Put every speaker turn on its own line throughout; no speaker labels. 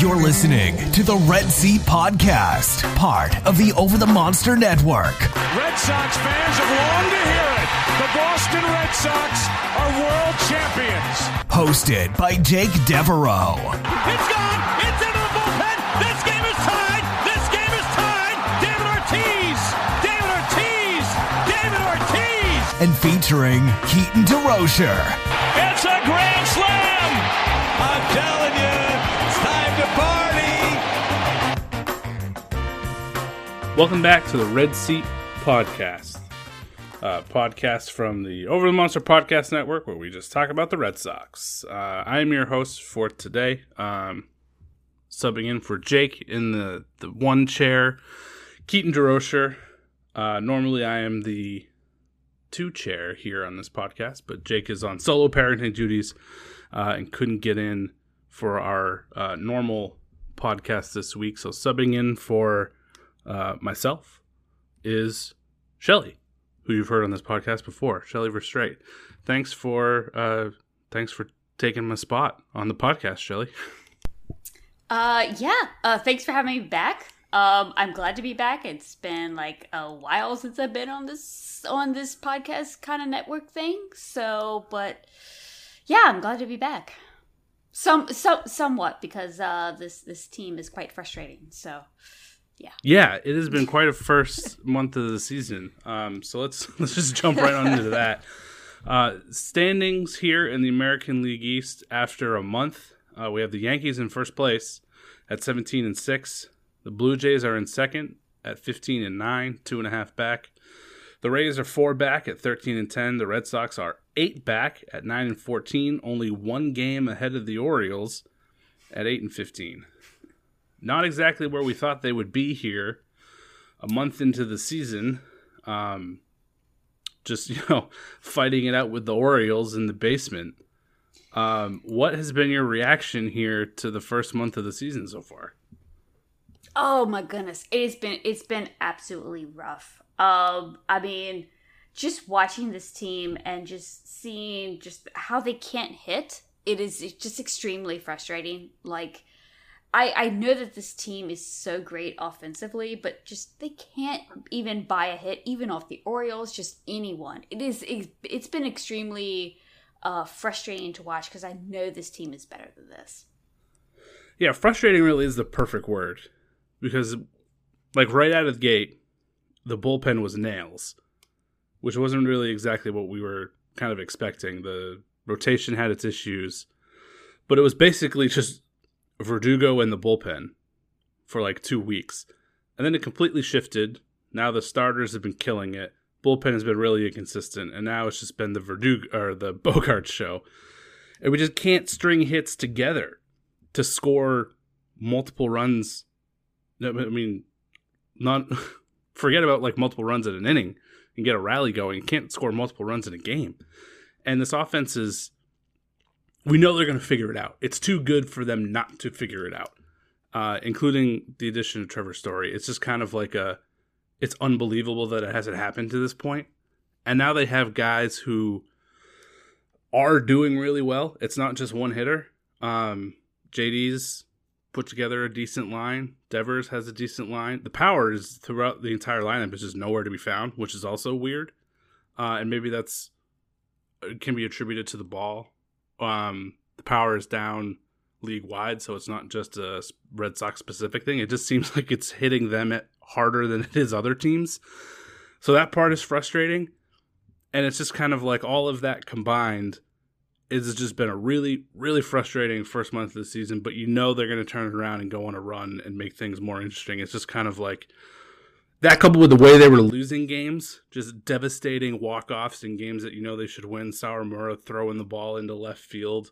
You're listening to the Red Seat Podcast, part of the Over the Monster Network.
Red Sox fans have longed to hear it. The Boston Red Sox are world champions.
Hosted by Jake Devereaux.
It's gone.
And featuring Keaton DeRocher.
It's a grand slam. I'm telling you, it's time to party.
Welcome back to the Red Seat Podcast, uh, podcast from the Over the Monster Podcast Network, where we just talk about the Red Sox. Uh, I am your host for today, um, subbing in for Jake in the, the one chair, Keaton DeRocher. Uh, normally, I am the two chair here on this podcast, but Jake is on solo parenting duties uh, and couldn't get in for our uh, normal podcast this week. So, subbing in for uh, myself is Shelly, who you've heard on this podcast before, Shelly Verstrate. Thanks for uh, thanks for taking my spot on the podcast, Shelly.
Uh, yeah. Uh, thanks for having me back. Um, I'm glad to be back. It's been like a while since I've been on this on this podcast kind of network thing. So, but yeah, I'm glad to be back. Some, so, somewhat because uh, this this team is quite frustrating. So, yeah.
Yeah, it has been quite a first month of the season. Um, so let's let's just jump right on into that. Uh, standings here in the American League East after a month, uh, we have the Yankees in first place at 17 and six. The Blue Jays are in second at 15 and nine, two and a half back. The Rays are four back at 13 and 10. The Red Sox are eight back at 9 and 14, only one game ahead of the Orioles at 8 and 15. Not exactly where we thought they would be here a month into the season. Um, just, you know, fighting it out with the Orioles in the basement. Um, what has been your reaction here to the first month of the season so far?
Oh my goodness, it's been it's been absolutely rough. Um, I mean, just watching this team and just seeing just how they can't hit, it is just extremely frustrating. Like, I I know that this team is so great offensively, but just they can't even buy a hit, even off the Orioles, just anyone. It is it's been extremely uh, frustrating to watch because I know this team is better than this.
Yeah, frustrating really is the perfect word because, like, right out of the gate, the bullpen was nails, which wasn't really exactly what we were kind of expecting. The rotation had its issues, but it was basically just Verdugo and the bullpen for like two weeks. And then it completely shifted. Now the starters have been killing it. Bullpen has been really inconsistent, and now it's just been the Verdugo or the Bogaerts show. And we just can't string hits together to score multiple runs. I mean, not forget about like multiple runs in an inning and get a rally going. You can't score multiple runs in a game. And this offense is, we know they're going to figure it out. It's too good for them not to figure it out, uh, including the addition of Trevor Story. It's just kind of like a, it's unbelievable that it hasn't happened to this point. And now they have guys who are doing really well. It's not just one hitter. Um, JD's put together a decent line. Devers has a decent line. The power is throughout the entire lineup is just nowhere to be found, which is also weird. uh, and maybe that's uh, can be attributed to the ball. Um, the power is down league wide, so it's not just a Red Sox specific thing. It just seems like it's hitting them harder than it is other teams. So that part is frustrating. And it's just kind of like all of that combined it's just been a really, really frustrating first month of the season, but you know they're going to turn it around and go on a run and make things more interesting. It's just kind of like that coupled with the way they were losing games, just devastating walk offs in games that you know they should win. Sawamura throwing the ball into left field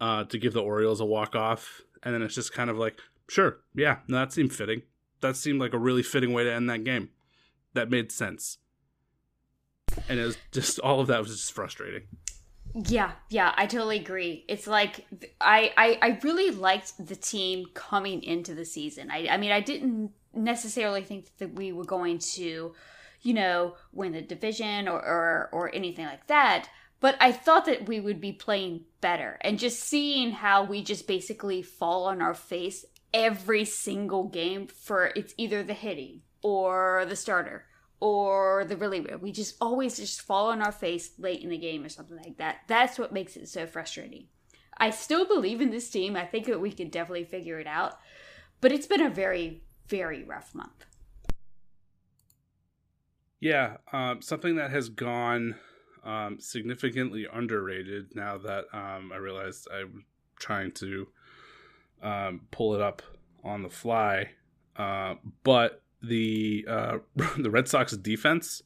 uh, to give the Orioles a walk off. And then it's just kind of like, sure, yeah, no, that seemed fitting. That seemed like a really fitting way to end that game. That made sense. And it was just all of that was just frustrating.
Yeah, yeah, I totally agree. It's like I, I, I really liked the team coming into the season. I, I mean, I didn't necessarily think that we were going to, you know, win the division or, or, or anything like that. But I thought that we would be playing better, and just seeing how we just basically fall on our face every single game for it's either the hitting or the starter or the reliever. We just always just fall on our face late in the game or something like that. That's what makes it so frustrating. I still believe in this team. I think that we could definitely figure it out. But it's been a very, very rough month.
Yeah, um, something that has gone um, significantly underrated now that um, I realized I'm trying to um, pull it up on the fly. Uh, but the uh, the Red Sox defense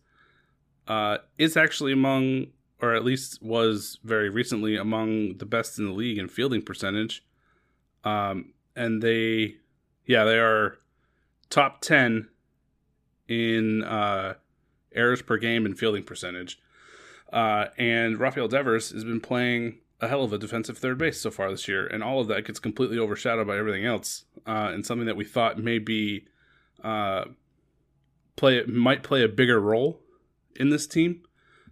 uh, is actually among, or at least was very recently among the best in the league in fielding percentage. Um, and they, yeah, they are top ten in uh, errors per game and fielding percentage. Uh, and Rafael Devers has been playing a hell of a defensive third base so far this year, and all of that gets completely overshadowed by everything else. Uh, and something that we thought may be uh, play might play a bigger role in this team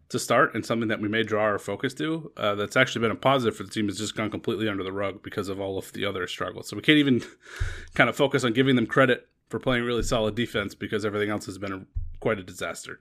to start, and something that we may draw our focus to. Uh, that's actually been a positive for the team has just gone completely under the rug because of all of the other struggles. So we can't even kind of focus on giving them credit for playing really solid defense because everything else has been a, quite a disaster.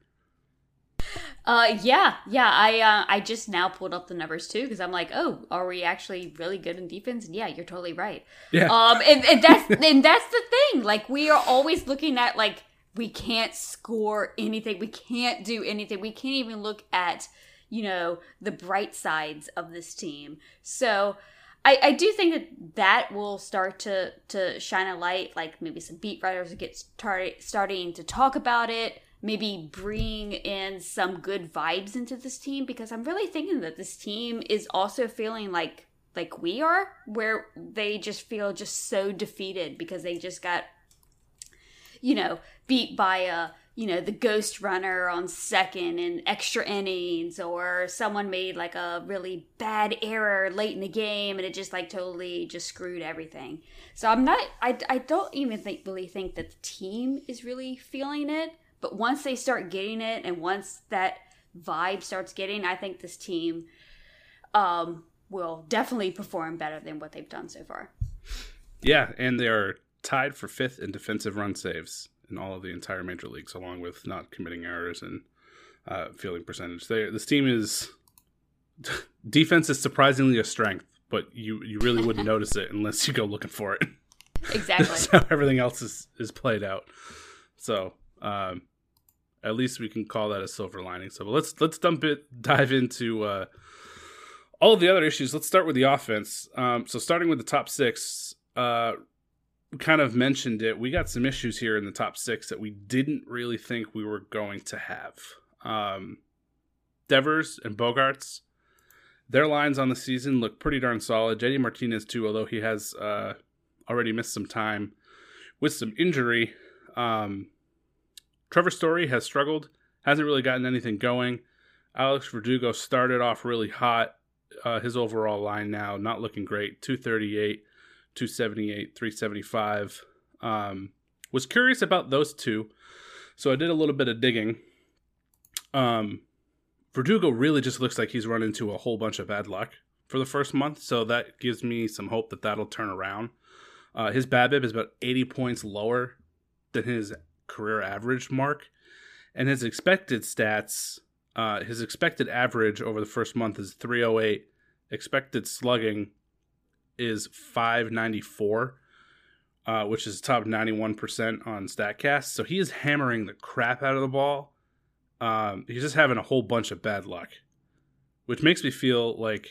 Uh, yeah, yeah. I uh, I just now pulled up the numbers too because I'm like, oh, are we actually really good in defense? And yeah, you're totally right.
Yeah.
Um, and, and that's and that's the thing. Like we are always looking at like we can't score anything. We can't do anything. We can't even look at you know the bright sides of this team. So. I, I do think that that will start to, to shine a light, like maybe some beat writers get start, starting to talk about it maybe bring in some good vibes into this team because I'm really thinking that this team is also feeling like like we are where they just feel just so defeated because they just got you know beat by a you know the ghost runner on second in extra innings or someone made like a really bad error late in the game and it just like totally just screwed everything. So i'm not i, I don't even think really think that the team is really feeling it but once they start getting it and once that vibe starts getting, I think this team um, will definitely perform better than what they've done so far.
Yeah, and they are tied for fifth in defensive run saves in all of the entire major leagues, along with not committing errors and uh, fielding percentage. They, this team is defense is surprisingly a strength, but you you really wouldn't notice it unless you go looking for it.
Exactly.
so everything else is is played out. So um, at least we can call that a silver lining. So let's let's dump it, dive into uh, all of the other issues. Let's start with the offense. Um, so starting with the top six, uh, kind of mentioned it. We got some issues here in the top six that we didn't really think we were going to have. Um, Devers and Bogaerts, their lines on the season look pretty darn solid. JD Martinez too, although he has uh, already missed some time with some injury. Um, Trevor Story has struggled, hasn't really gotten anything going. Alex Verdugo started off really hot. Uh, his overall line now not looking great 238, 278, 375. Um, was curious about those two, so I did a little bit of digging. Um, Verdugo really just looks like he's run into a whole bunch of bad luck for the first month, so that gives me some hope that that'll turn around. Uh, his BABIP is about 80 points lower than his career average mark, and his expected stats Uh, his expected average over the first month is 308. Expected slugging is 594, uh, which is top 91% on StatCast. So he is hammering the crap out of the ball. Um, he's just having a whole bunch of bad luck, which makes me feel like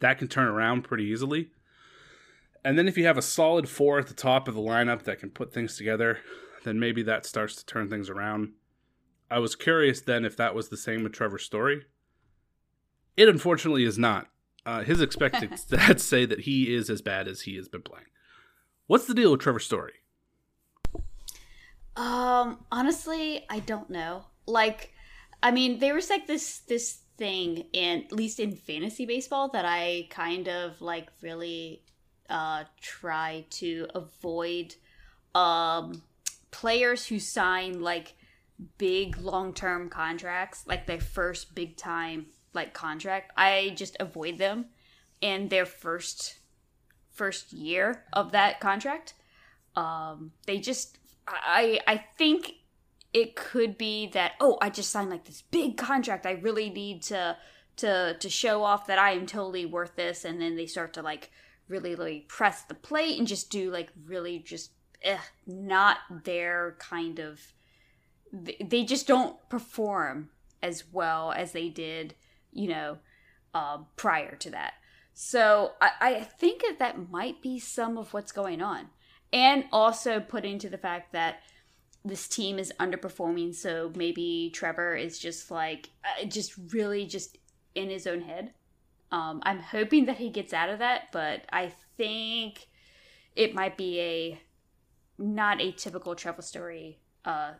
that can turn around pretty easily. And then if you have a solid four at the top of the lineup that can put things together, then maybe that starts to turn things around. I was curious then if that was the same with Trevor's Story. It unfortunately is not. Uh, his expected stats say that he is as bad as he has been playing. What's the deal with Trevor's Story?
Um, honestly, I don't know. Like, I mean, there was like this this thing in at least in fantasy baseball that I kind of like really uh try to avoid um players who sign like big long-term contracts, like their first big time like contract. I just avoid them in their first first year of that contract. Um they just I I think it could be that oh I just signed like this big contract I really need to to to show off that I am totally worth this and then they start to like really really press the plate and just do like really just eh, not their kind of they just don't perform as well as they did you know uh, prior to that. So I, I think that that might be some of what's going on. And also put into the fact that this team is underperforming so maybe trevor is just like uh, just really just in his own head. Um, i'm hoping that he gets out of that but i think it might be a not a typical Trevor Story uh,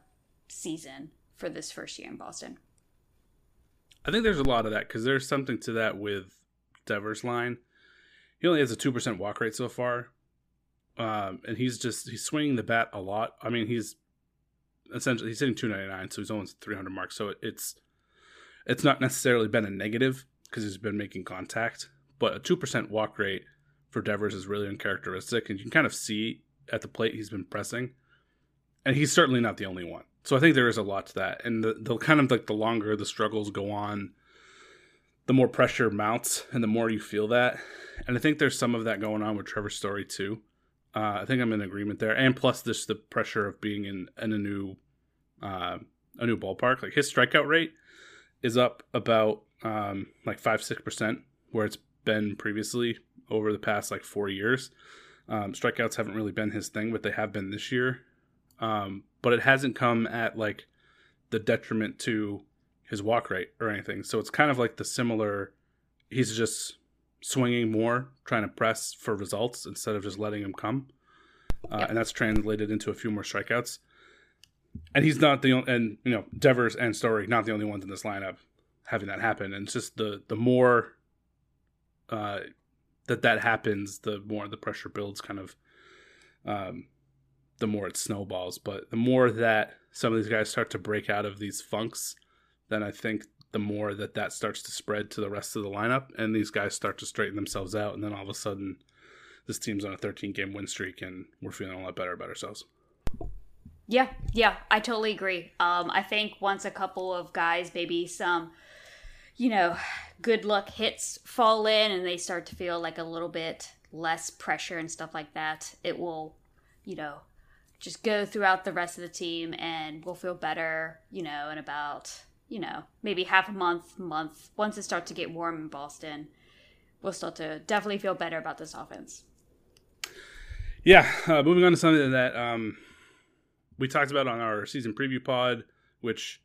season for this first year in boston
I think there's a lot of that because there's something to that with Devers' line. He only has a two percent walk rate so far, um, and he's just he's swinging the bat a lot. I mean, he's essentially he's hitting two ninety nine, so he's almost three hundred marks. So it's it's not necessarily been a negative because he's been making contact, but a two percent walk rate for Devers is really uncharacteristic, and you can kind of see at the plate he's been pressing, and he's certainly not the only one. So I think there is a lot to that, and the, the kind of like the longer the struggles go on, the more pressure mounts, and the more you feel that. And I think there's some of that going on with Trevor Story too. Uh, I think I'm in agreement there, and plus this the pressure of being in, in a new uh, a new ballpark. Like his strikeout rate is up about um, like five six percent where it's been previously over the past like four years. Um, strikeouts haven't really been his thing, but they have been this year. Um, but it hasn't come at like the detriment to his walk rate or anything. So it's kind of like the similar. He's just swinging more, trying to press for results instead of just letting him come, uh, yep. and that's translated into a few more strikeouts. And he's not the only, and you know Devers and Story not the only ones in this lineup having that happen. And it's just the the more uh, that that happens, the more the pressure builds, kind of. Um, the more it snowballs. But the more that some of these guys start to break out of these funks, then I think the more that that starts to spread to the rest of the lineup, and these guys start to straighten themselves out, and then all of a sudden, this team's on a 13 game win streak, and we're feeling a lot better about ourselves.
Yeah, yeah, I totally agree. Um, I think once a couple of guys, maybe some, you know, good luck hits fall in, and they start to feel like a little bit less pressure and stuff like that, it will, you know, just go throughout the rest of the team and we'll feel better, you know, in about, you know, maybe half a month, month. Once it starts to get warm in Boston, we'll start to definitely feel better about this offense.
Yeah, uh, moving on to something that um, we talked about on our season preview pod, which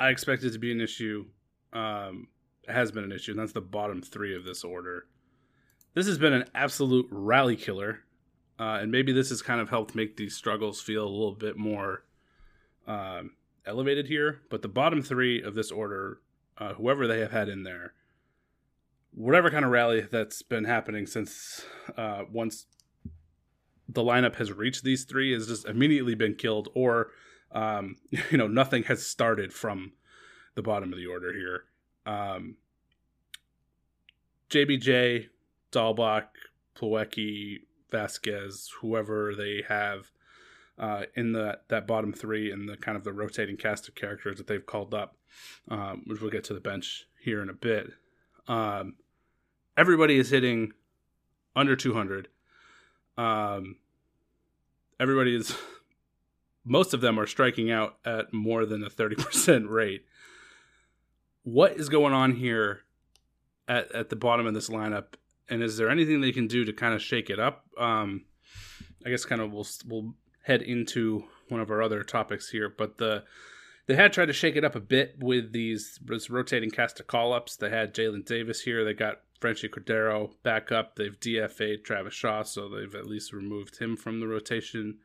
I expected to be an issue, um, has been an issue, and that's the bottom three of this order. This has been an absolute rally killer uh, and maybe this has kind of helped make these struggles feel a little bit more um, elevated here. But the bottom three of this order, uh, whoever they have had in there, whatever kind of rally that's been happening since uh, once the lineup has reached these three has just immediately been killed, or um, you know nothing has started from the bottom of the order here. Um, JBJ, Dalbec, Plawecki, Vasquez, whoever they have uh, in the that bottom three and the kind of the rotating cast of characters that they've called up, um, which we'll get to the bench here in a bit. Um, everybody is hitting under 200. Um, everybody is, most of them are striking out at more than a 30% rate. What is going on here at, at the bottom of this lineup? And is there anything they can do to kind of shake it up? Um, I guess kind of we'll, we'll head into one of our other topics here, but the, they had tried to shake it up a bit with these this rotating cast of call ups. They had Jalen Davis here. They got Franchy Cordero back up. They've DFA'd Travis Shaw, so they've at least removed him from the rotation.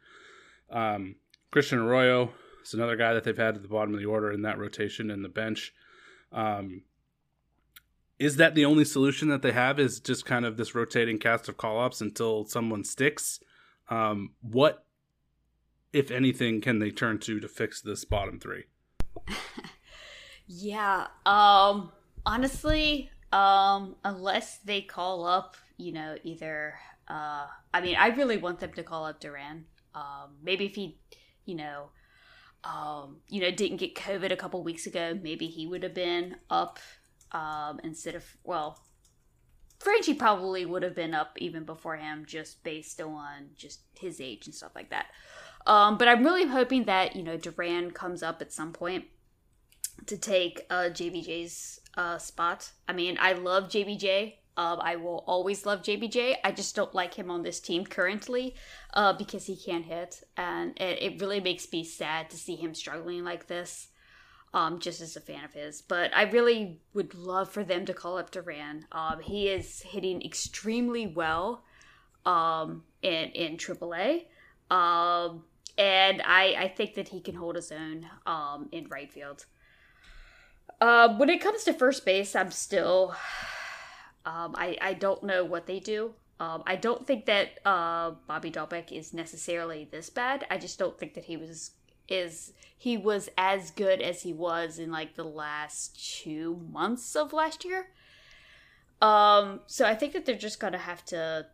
Um, Christian Arroyo is another guy that they've had at the bottom of the order in that rotation and the bench. Um, is that the only solution that they have? Is just kind of this rotating cast of call ups until someone sticks? Um, what, if anything, can they turn to to fix this bottom three?
yeah. Um. Honestly, um, unless they call up, you know, either uh I mean, I really want them to call up Duran. Um maybe if he, you know, um, you know, didn't get COVID a couple weeks ago, maybe he would have been up um instead of well, Franchy probably would have been up even before him just based on just his age and stuff like that. Um, but I'm really hoping that, you know, Duran comes up at some point to take uh, JBJ's uh, spot. I mean, I love JBJ. I will always love JBJ. I just don't like him on this team currently uh, because he can't hit. And it, it, really makes me sad to see him struggling like this, um, just as a fan of his. But I really would love for them to call up Duran. Um, he is hitting extremely well um, in, in AAA. Um, and I, I think that he can hold his own um, in right field. Uh, when it comes to first base, I'm still. Um, I, I don't know what they do. Um, I don't think that uh, Bobby Dalbec is necessarily this bad. I just don't think that he was is he was as good as he was in like the last two months of last year. Um, so I think that they're just gonna have to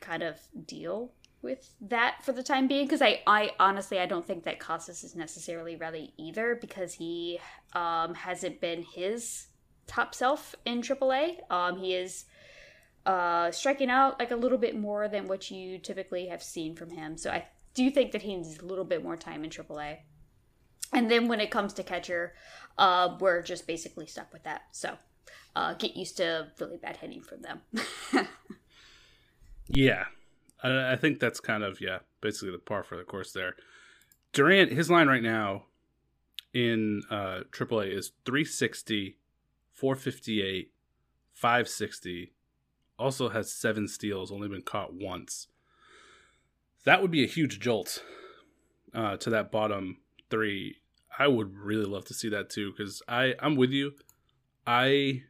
kind of deal with that for the time being because I, I honestly I don't think that Casas is necessarily ready either because he um, hasn't been his top self in AAA. Um, he is uh, striking out like a little bit more than what you typically have seen from him. So I do think that he needs a little bit more time in AAA. And then when it comes to catcher, uh, we're just basically stuck with that. So uh, get used to really bad hitting from them.
yeah, I, I think that's kind of yeah, basically the par for the course there. Duran, his line right now in uh, AAA is 360, 458, 560. Also has seven steals, only been caught once. That would be a huge jolt uh, to that bottom three. I would really love to see that too because I I'm with you. I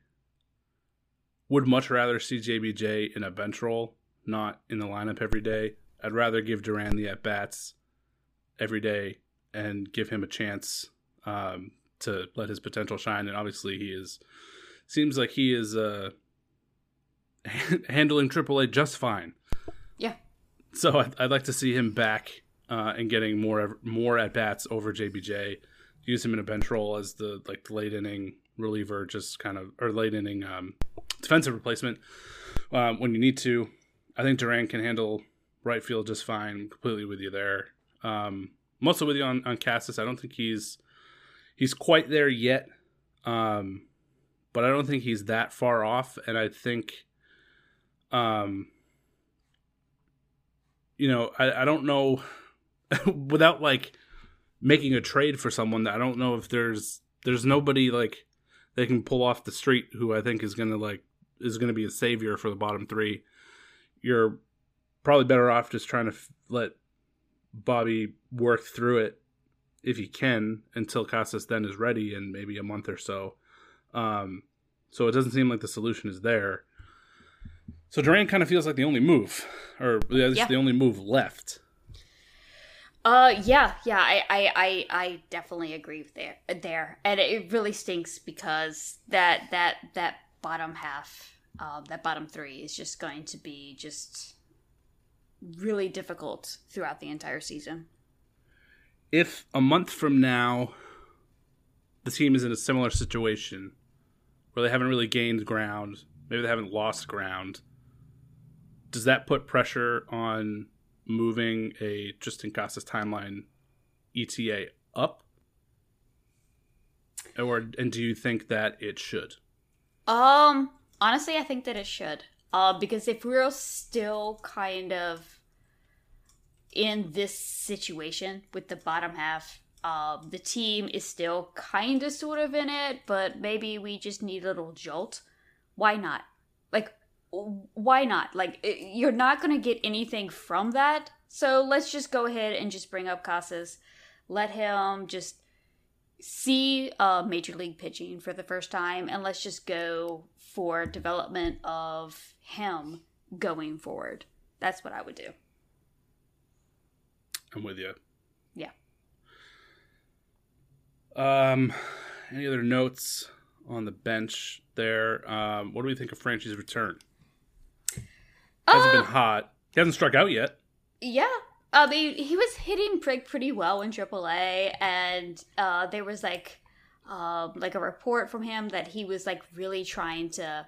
would much rather see JBJ in a bench role not in the lineup every day. I'd rather give Duran the at bats every day and give him a chance um, to let his potential shine. And obviously, he is seems like he is uh, handling AAA just fine.
Yeah.
So I'd, I'd like to see him back uh, and getting more more at bats over JBJ. Use him in a bench role as the like late inning reliever, just kind of or late inning um, defensive replacement um, when you need to. I think Duran can handle right field just fine. Completely with you there. Um, mostly with you on, on Casas. I don't think he's he's quite there yet, um, but I don't think he's that far off. And I think, um, you know, I, I don't know without like making a trade for someone that I don't know if there's there's nobody like they can pull off the street who I think is gonna like is gonna be a savior for the bottom three you're probably better off just trying to f- let Bobby work through it if he can until Casas then is ready in maybe a month or so. Um, so it doesn't seem like the solution is there. So Duran kind of feels like the only move, or yeah. the only move left.
Uh, yeah, yeah, I, I, I, I definitely agree with there, there, and it really stinks because that, that, that bottom half um, that bottom three is just going to be just really difficult throughout the entire season.
If a month from now the team is in a similar situation where they haven't really gained ground, maybe they haven't lost ground, does that put pressure on moving a Triston Casas timeline ETA up? Or and do you think that it should?
Um, honestly, I think that it should. Uh, because if we're still kind of in this situation with the bottom half, um, the team is still kind of sort of in it, but maybe we just need a little jolt. Why not? Like, why not? Like, you're not going to get anything from that. So let's just go ahead and just bring up Casas. Let him just see uh, major league pitching for the first time, and let's just go for development of him going forward. That's what I would do.
I'm with you.
Yeah.
Um, any other notes on the bench there? Um, what do we think of Franchy's return? Hasn't been hot. He hasn't struck out yet.
Yeah. I mean, he was hitting Prig pretty well in AAA, and uh, there was like, um, like a report from him that he was like really trying to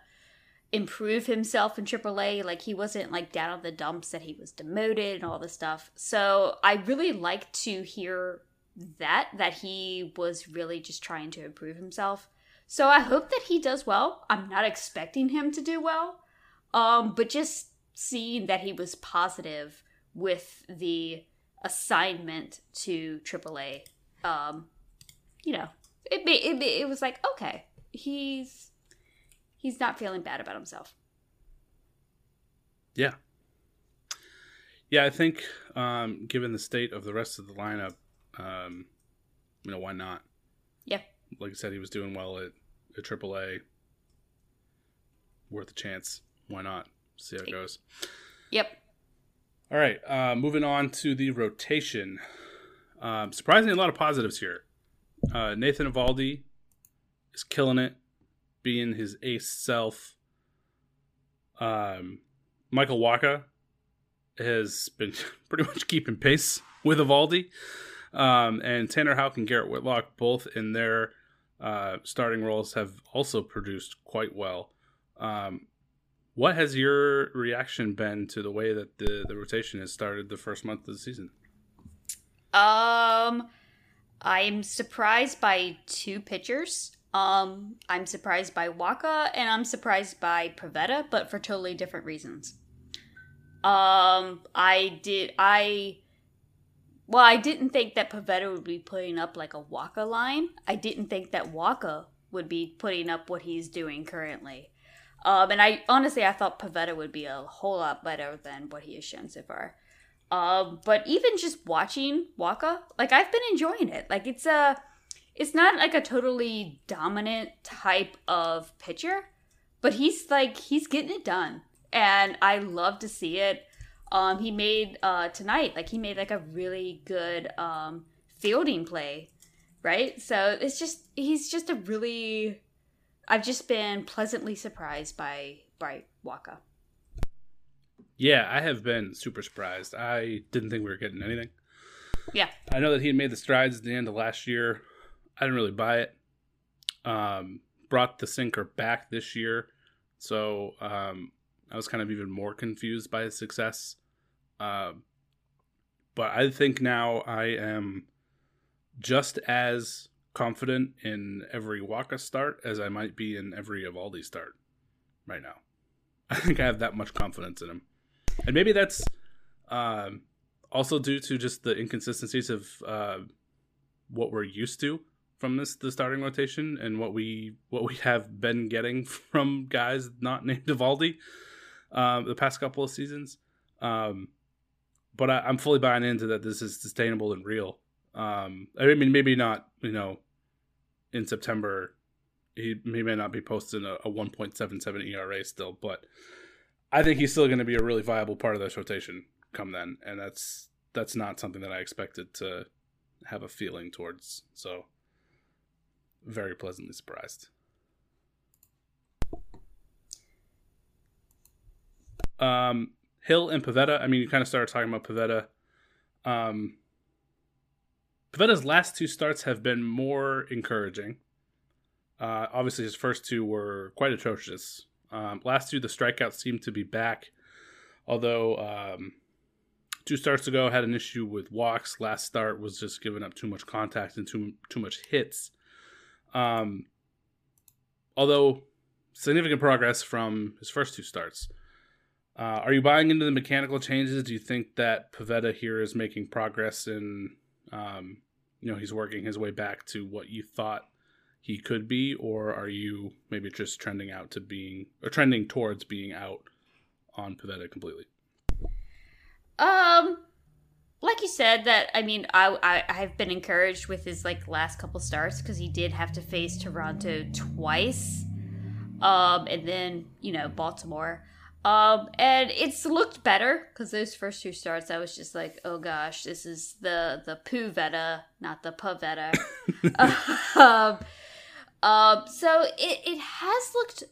improve himself in AAA. Like he wasn't like down on the dumps that he was demoted and all this stuff. So I really like to hear that that he was really just trying to improve himself. So I hope that he does well. I'm not expecting him to do well, um, but just seeing that he was positive with the assignment to AAA, um, you know, it, it it was like okay, he's he's not feeling bad about himself.
Yeah. Yeah, I think um, given the state of the rest of the lineup, um, you know, why not?
Yeah.
Like I said, he was doing well at, at AAA. Worth a chance. Why not? See how it goes.
Yep.
All right. Uh, moving on to the rotation. Um, surprisingly, a lot of positives here. Uh, Nathan Eovaldi is killing it, being his ace self. Um, Michael Wacha has been pretty much keeping pace with Eovaldi. Um, and Tanner Houck and Garrett Whitlock, both in their uh, starting roles, have also produced quite well. Um, what has your reaction been to the way that the, the rotation has started the first month of the season?
Um, I'm surprised by two pitchers. Um, I'm surprised by Wacha and I'm surprised by Pivetta, but for totally different reasons. Um, I did I well, I didn't think that Pivetta would be putting up like a Wacha line. I didn't think that Wacha would be putting up what he's doing currently. Um, and I honestly I thought Pivetta would be a whole lot better than what he has shown so far. Um, but even just watching Wacha, like I've been enjoying it. Like it's a, it's not like a totally dominant type of pitcher, but he's like he's getting it done, and I love to see it. Um, he made uh tonight, like he made like a really good um fielding play, right? So it's just he's just a really I've just been pleasantly surprised by by Wacha.
Yeah, I have been super surprised. I didn't think we were getting anything.
Yeah.
I know that he had made the strides at the end of last year. I didn't really buy it. Um, brought the sinker back this year, so um, I was kind of even more confused by his success. Uh, but I think now I am just as confident in every Wacha start as I might be in every Eovaldi start right now. I think I have that much confidence in him, and maybe that's um, also due to just the inconsistencies of uh, what we're used to from this the starting rotation and what we what we have been getting from guys not named Eovaldi um, the past couple of seasons. Um, but I, am fully buying into that this is sustainable and real. Um, I mean, maybe not, you know, in September, he, he may not be posting a, a 1.77 ERA still, but I think he's still going to be a really viable part of this rotation come then, and that's that's not something that I expected to have a feeling towards. So, very pleasantly surprised. Um, Hill and Pivetta. I mean, you kind of started talking about Pivetta. Um, Pivetta's last two starts have been more encouraging. Uh, obviously, his first two were quite atrocious. Um, last two, the strikeouts seem to be back, although um, two starts ago had an issue with walks. Last start was just giving up too much contact and too too much hits. Um, although significant progress from his first two starts. Uh, are you buying into the mechanical changes? Do you think that Pivetta here is making progress in, um, you know, he's working his way back to what you thought he could be, or are you maybe just trending out to being or trending towards being out on Pivetta completely?
Um, like you said, that I mean, I I I've been encouraged with his like last couple starts because he did have to face Toronto twice, um, and then you know Baltimore. Um, and it's looked better because those first two starts, I was just like, oh gosh, this is the the Puvetta, not the Pavetta. um, um, so it it has looked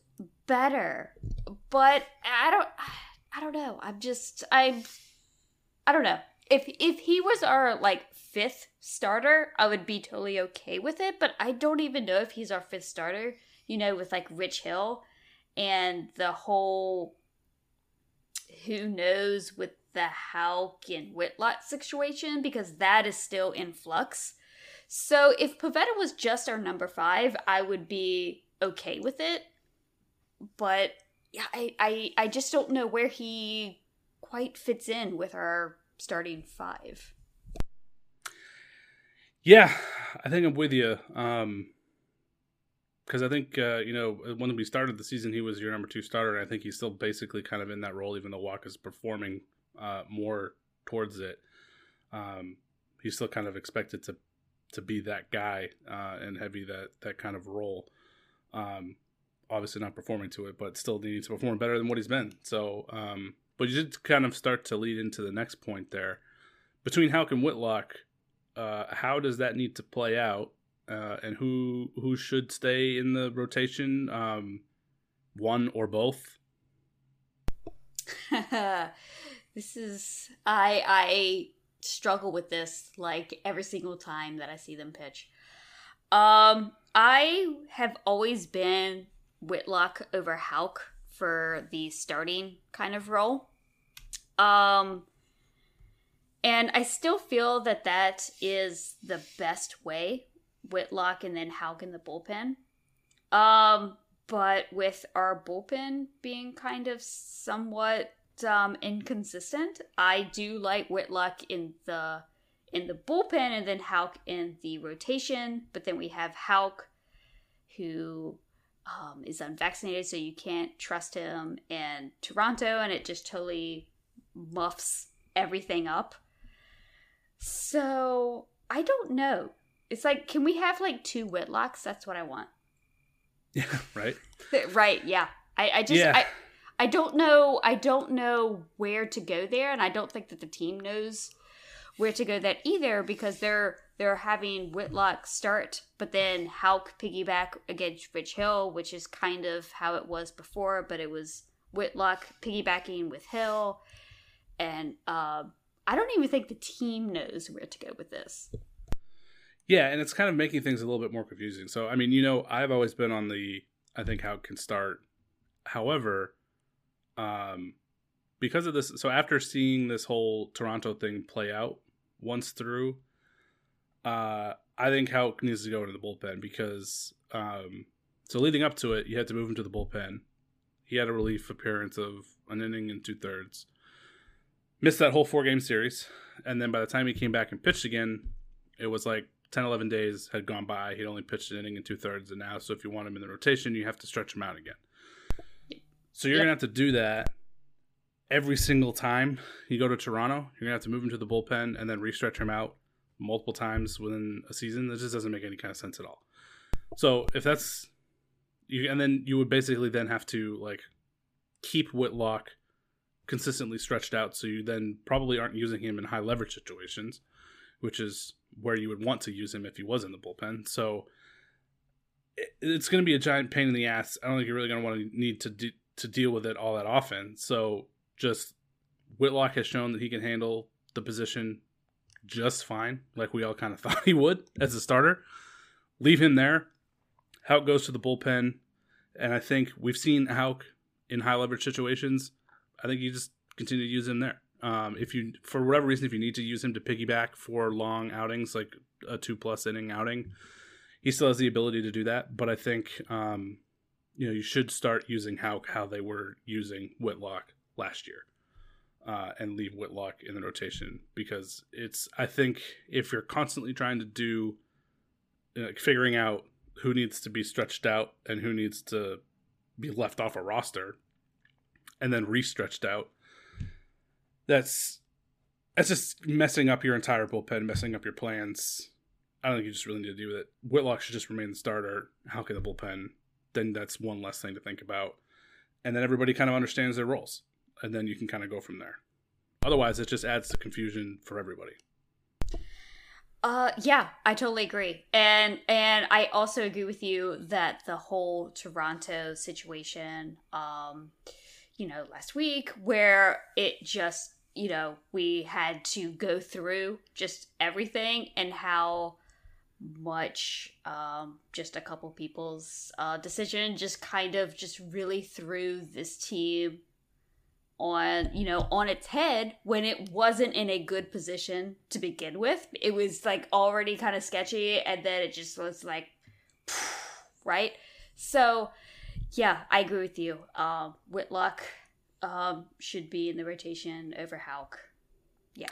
better, but I don't I don't know. I'm just I'm I don't know. If if he was our like fifth starter, I would be totally okay with it. But I don't even know if he's our fifth starter. You know, with like Rich Hill and the whole who knows with the Houck and Whitlock situation because that is still in flux. So if Pivetta was just our number five, I would be okay with it. But yeah, I, I, I just don't know where he quite fits in with our starting five.
Yeah, I think I'm with you. Um, because I think uh, you know when we started the season, he was your number two starter, and I think he's still basically kind of in that role, even though Walk is performing uh, more towards it. Um, he's still kind of expected to to be that guy uh, and heavy that that kind of role. Um, obviously not performing to it, but still needing to perform better than what he's been. So, um, but you did kind of start to lead into the next point there. Between Houck and Whitlock, uh, how does that need to play out? uh, and who who should stay in the rotation, um, one or both.
this is I I struggle with this like every single time that I see them pitch. Um, I have always been Whitlock over Houck for the starting kind of role. Um, and I still feel that that is the best way Whitlock and then Houck in the bullpen. Um, but with our bullpen being kind of somewhat um, inconsistent, I do like Whitlock in the in the bullpen and then Houck in the rotation. But then we have Houck, who um, is unvaccinated, so you can't trust him in Toronto, and it just totally muffs everything up. So I don't know. It's like, can we have like two Whitlocks? That's what I want.
Yeah, right.
right. Yeah. I, I just, yeah. I, I don't know. I don't know where to go there, and I don't think that the team knows where to go that either because they're they're having Whitlock start, but then Houck piggyback against Rich Hill, which is kind of how it was before, but it was Whitlock piggybacking with Hill, and uh, I don't even think the team knows where to go with this.
Yeah, and it's kind of making things a little bit more confusing. So, I mean, you know, I've always been on the I think it can start. However, um, because of this, so after seeing this whole Toronto thing play out once through, uh, I think Houck needs to go into the bullpen because, um, so leading up to it, you had to move him to the bullpen. He had a relief appearance of an inning and two thirds. Missed that whole four game series, and then by the time he came back and pitched again, it was like 10, 11 days had gone by. He'd only pitched an inning and two thirds, and now, so if you want him in the rotation, you have to stretch him out again. So you're yep. gonna have to do that every single time you go to Toronto. You're gonna have to move him to the bullpen and then restretch him out multiple times within a season. That just doesn't make any kind of sense at all. So if that's you, and then you would basically then have to like keep Whitlock consistently stretched out, so you then probably aren't using him in high leverage situations, which is where you would want to use him if he was in the bullpen. So it's going to be a giant pain in the ass. I don't think you're really going to want to need to de- to deal with it all that often. So just Whitlock has shown that he can handle the position just fine, like we all kind of thought he would as a starter. Leave him there. Houck goes to the bullpen, and I think we've seen Houck in high leverage situations. I think you just continue to use him there. Um, if you, for whatever reason, if you need to use him to piggyback for long outings, like a two plus inning outing, he still has the ability to do that. But I think, um, you know, you should start using how how they were using Whitlock last year, uh, and leave Whitlock in the rotation because it's. I think if you're constantly trying to do, like figuring out who needs to be stretched out and who needs to be left off a roster, and then re-stretched out that's that's just messing up your entire bullpen, messing up your plans. I don't think you just really need to do it. Whitlock should just remain the starter. How can the bullpen? Then that's one less thing to think about, and then everybody kind of understands their roles, and then you can kind of go from there. Otherwise, it just adds to confusion for everybody.
Uh yeah, I totally agree. And and I also agree with you that the whole Toronto situation um you know last week where it just you know, we had to go through just everything and how much um, just a couple people's uh, decision just kind of just really threw this team on you know on its head when it wasn't in a good position to begin with it was like already kind of sketchy and then it just was like right so yeah i agree with you um, whitlock um, should be in the rotation over Houck. Yeah.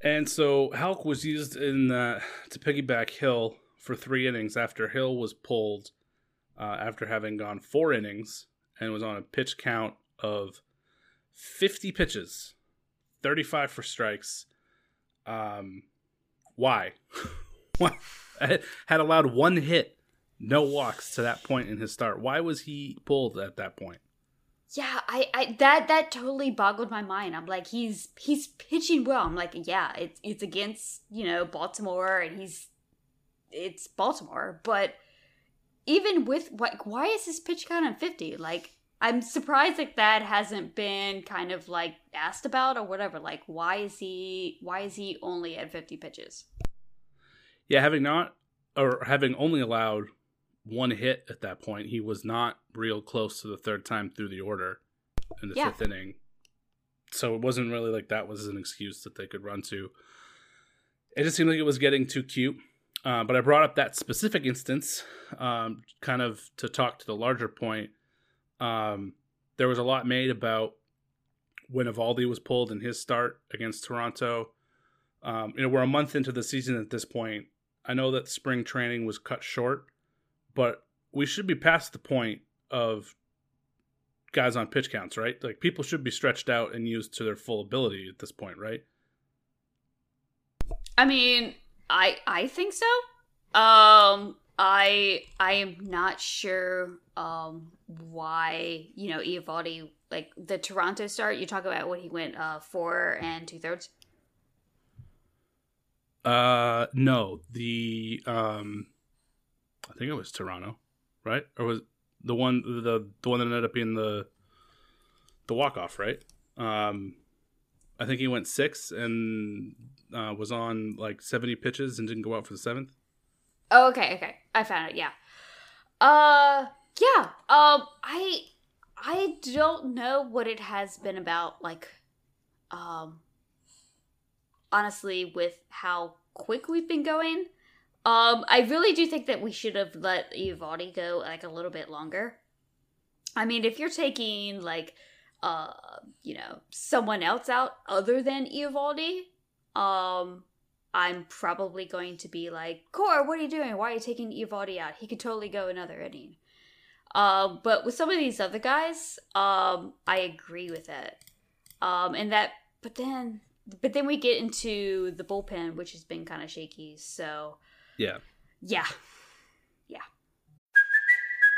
And so Houck was used in uh, to piggyback Hill for three innings after Hill was pulled uh, after having gone four innings and was on a pitch count of 50 pitches, 35 for strikes. Um, why? Had allowed one hit, no walks to that point in his start. Why was he pulled at that point?
Yeah, I, I that that totally boggled my mind. I'm like, he's he's pitching well. I'm like, yeah, it's it's against you know Baltimore, and he's it's Baltimore, but even with like, why is his pitch count on 50? Like, I'm surprised that that hasn't been kind of like asked about or whatever. Like, why is he why is he only at 50 pitches?
Yeah, having not or having only allowed one hit at that point. He was not real close to the third time through the order in the yeah. fifth inning. So it wasn't really like that was an excuse that they could run to. It just seemed like it was getting too cute. Uh, but I brought up that specific instance um, kind of to talk to the larger point. Um, there was a lot made about when Eovaldi was pulled in his start against Toronto. Um, you know, we're a month into the season at this point. I know that spring training was cut short, but we should be past the point of guys on pitch counts, right? Like people should be stretched out and used to their full ability at this point, right?
I mean, I I think so. Um I I am not sure um why, you know, Eovaldi like the Toronto start, you talk about when he went uh four and two thirds.
Uh no. The um I think it was Toronto, right? Or was the one the the one that ended up being the the walk off, right? Um, I think he went six and uh, was on like seventy pitches and didn't go out for the seventh.
Oh, okay, okay, I found it. Yeah, uh, yeah. Um, I I don't know what it has been about. Like, um, honestly, with how quick we've been going. Um, I really do think that we should have let Eovaldi go like a little bit longer. I mean, if you're taking like uh, you know, someone else out other than Eovaldi, um, I'm probably going to be like, Cora, what are you doing? Why are you taking Eovaldi out? He could totally go another inning. Um, but with some of these other guys, um, I agree with it. Um, and that, but then, but then we get into the bullpen, which has been kind of shaky. So,
yeah.
Yeah. Yeah.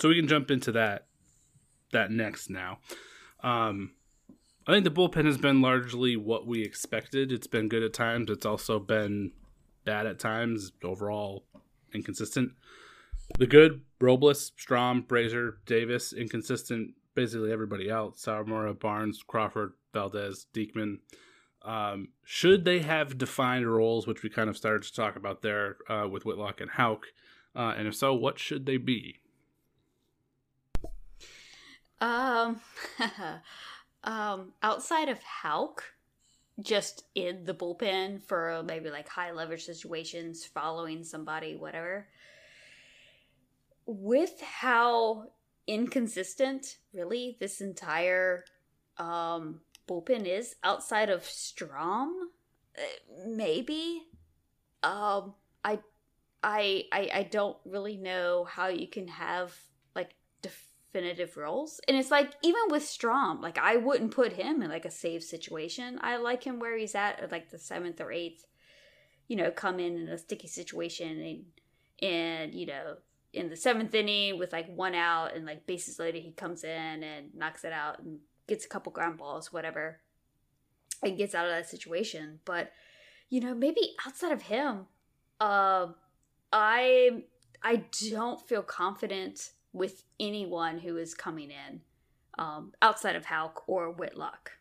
So we can jump into that that next now. Um, I think the bullpen has been largely what we expected. It's been good at times. It's also been bad at times. Overall, inconsistent. The good: Robles, Strahm, Brasier, Davis. Inconsistent. Basically everybody else: Sawamura, Barnes, Crawford, Valdez, Diekman. Um, should they have defined roles, which we kind of started to talk about there uh, with Whitlock and Houck? Uh, and if so, what should they be?
Um, um, outside of Houck, just in the bullpen for maybe like high leverage situations, following somebody, whatever. With how inconsistent, really, this entire um, bullpen is outside of Strahm, uh, maybe. Um, I, I, I, I don't really know how you can have definitive roles, and it's like even with Strahm, like I wouldn't put him in like a safe situation. I like him where he's at, like the seventh or eighth. You know, come in in a sticky situation and and you know in the seventh inning with like one out and like bases loaded, he comes in and knocks it out and gets a couple ground balls, whatever, and gets out of that situation. But you know, maybe outside of him, uh, I I don't feel confident with anyone who is coming in um, outside of Houck or Whitlock.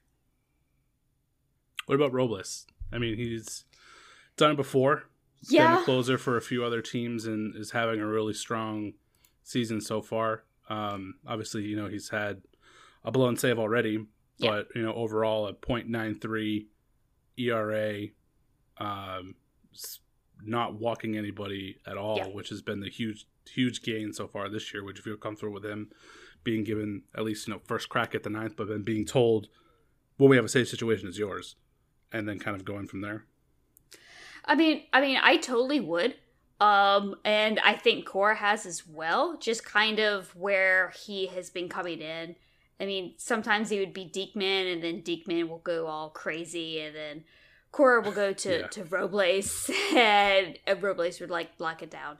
What about Robles? I mean, he's done it before. He's
Yeah.
been a closer for a few other teams and is having a really strong season so far. Um, obviously, you know he's had a blown save already,
Yeah.
but you know overall a .93 ERA, um, not walking anybody at all,
Yeah.
which has been the huge huge gain so far this year. Would you feel comfortable with him being given at least you know first crack at the ninth, but then being told when we have a safe situation is yours, and then kind of going from there?
I mean, I mean, I totally would. Um, and I think Cora has as well, just kind of where he has been coming in. I mean, sometimes he would be Diekman, and then Diekman will go all crazy, and then Cora will go to,
Yeah.
to Robles, and uh, Robles would like block it down.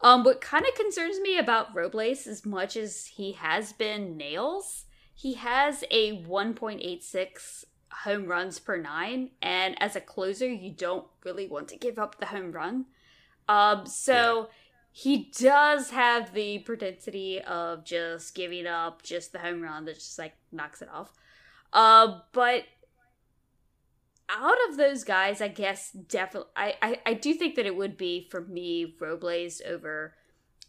Um, what kind of concerns me about Robles, as much as he has been nails, he has a 1.86 home runs per nine, and as a closer, you don't really want to give up the home run. Um, so he does have the propensity of just giving up just the home run that just like knocks it off. Uh, but out of those guys, I guess definitely, I, I, I do think that it would be for me Robles over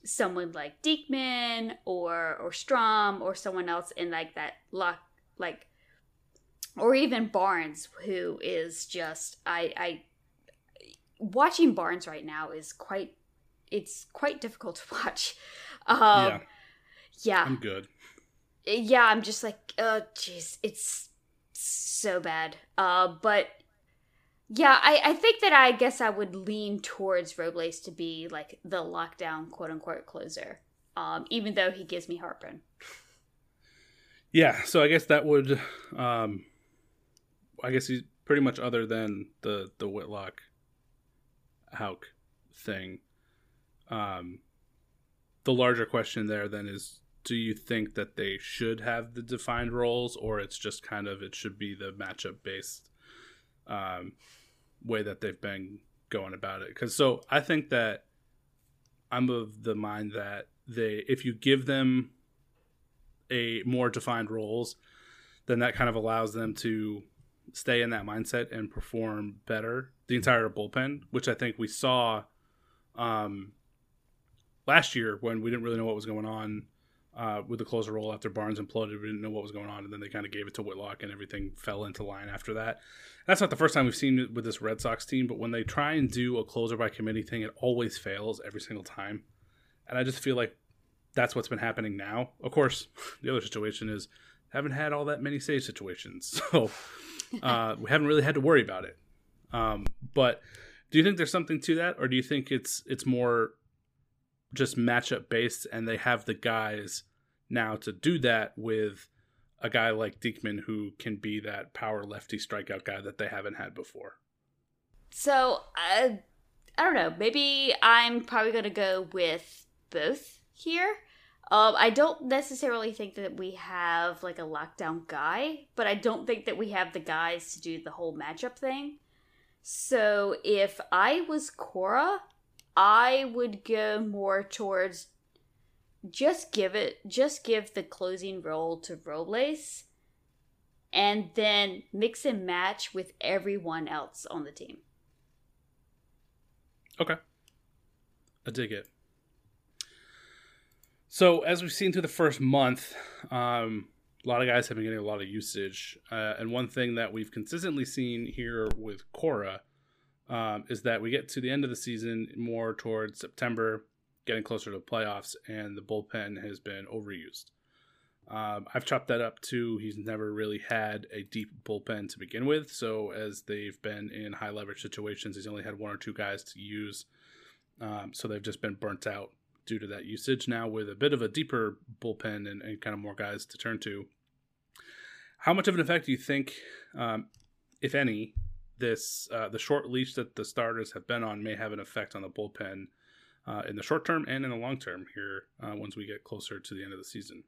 someone like Diekman or or Strahm or someone else in like that lock like or even Barnes who is just I I watching Barnes right now is quite it's quite difficult to watch. Um
yeah,
yeah.
I'm good.
Yeah, I'm just like, oh jeez, it's so bad. Uh but yeah, I, I think that I guess I would lean towards Robles to be like the lockdown quote unquote closer. Um, even though he gives me heartburn.
Yeah, so I guess that would, um, I guess he's pretty much other than the the Whitlock, Houck thing. Um, the larger question there then is, do you think that they should have the defined roles, or it's just kind of it should be the matchup based um, way that they've been going about it? Because so I think that I'm of the mind that they, if you give them a more defined roles, then that kind of allows them to stay in that mindset and perform better the entire bullpen, which I think we saw um, last year when we didn't really know what was going on uh, with the closer role after Barnes imploded. We didn't know what was going on, and then they kind of gave it to Whitlock, and everything fell into line after that. That's not the first time we've seen it with this Red Sox team, but when they try and do a closer by committee thing, it always fails every single time. And I just feel like that's what's been happening now. Of course, the other situation is haven't had all that many save situations, so uh, we haven't really had to worry about it. Um, but do you think there's something to that, or do you think it's it's more just matchup based, and they have the guys now to do that with a guy like Diekman who can be that power lefty strikeout guy that they haven't had before.
So, uh, I don't know. Maybe I'm probably going to go with both here. Um, I don't necessarily think that we have like a lockdown guy, but I don't think that we have the guys to do the whole matchup thing. So if I was Cora, I would go more towards just give it, just give the closing role to Robles, and then mix and match with everyone else on the team.
Okay. I dig it. So, as we've seen through the first month, um, a lot of guys have been getting a lot of usage. Uh, and one thing that we've consistently seen here with Cora um, is that we get to the end of the season more towards September, getting closer to playoffs, and the bullpen has been overused. Um, I've chopped that up too. He's never really had a deep bullpen to begin with. So, as they've been in high leverage situations, he's only had one or two guys to use. Um, so, they've just been burnt out due to that usage. Now, with a bit of a deeper bullpen and, and kind of more guys to turn to, how much of an effect do you think, um, if any, this uh, the short leash that the starters have been on may have an effect on the bullpen uh, in the short term and in the long term here uh, once we get closer to the end of the season?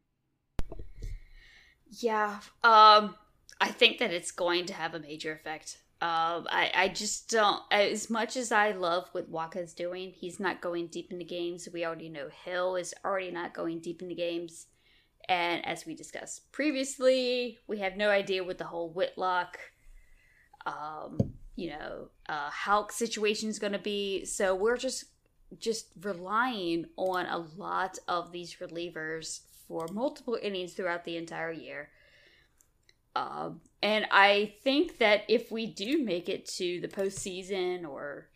Yeah, um, I think that it's going to have a major effect. Um, I, I just don't. As much as I love what Wacha's doing, he's not going deep into games. We already know Hill is already not going deep into games. And as we discussed previously, we have no idea what the whole Whitlock, um, you know, uh, Houck situation is going to be. So we're just just relying on a lot of these relievers for multiple innings throughout the entire year. Um, and I think that if we do make it to the postseason, or,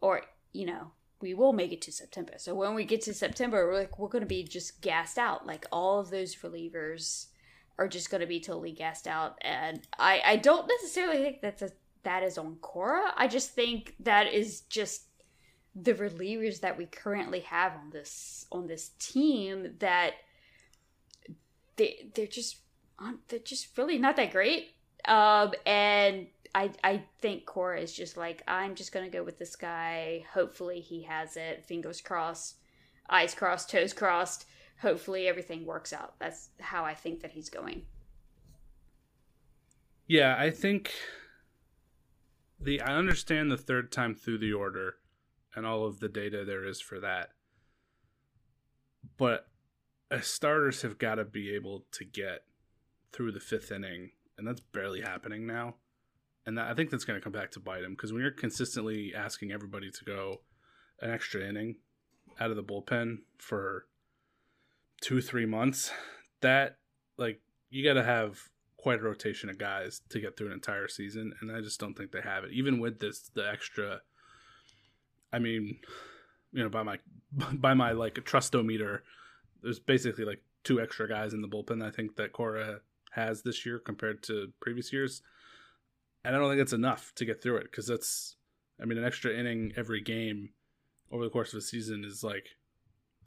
or you know, we will make it to September. So when we get to September, we're like we're going to be just gassed out. Like all of those relievers are just going to be totally gassed out. And I I don't necessarily think that's a that is on Cora. I just think that is just the relievers that we currently have on this on this team that they they're just they're just really not that great. Um, and I I think Cora is just like I'm just gonna go with this guy. Hopefully he has it. Fingers crossed, eyes crossed, toes crossed. Hopefully everything works out. That's how I think that he's going.
Yeah, I think the I understand the third time through the order and all of the data there is for that. But starters have got to be able to get through the fifth inning, and that's barely happening now. And that, I think that's going to come back to bite him because when you're consistently asking everybody to go an extra inning out of the bullpen for two, three months, that like you got to have quite a rotation of guys to get through an entire season, and I just don't think they have it. Even with this, the extra. I mean, you know, by my by my like trustometer, there's basically like two extra guys in the bullpen. I think that Cora has this year compared to previous years, and I don't think it's enough to get through it because that's, I mean, an extra inning every game over the course of a season is like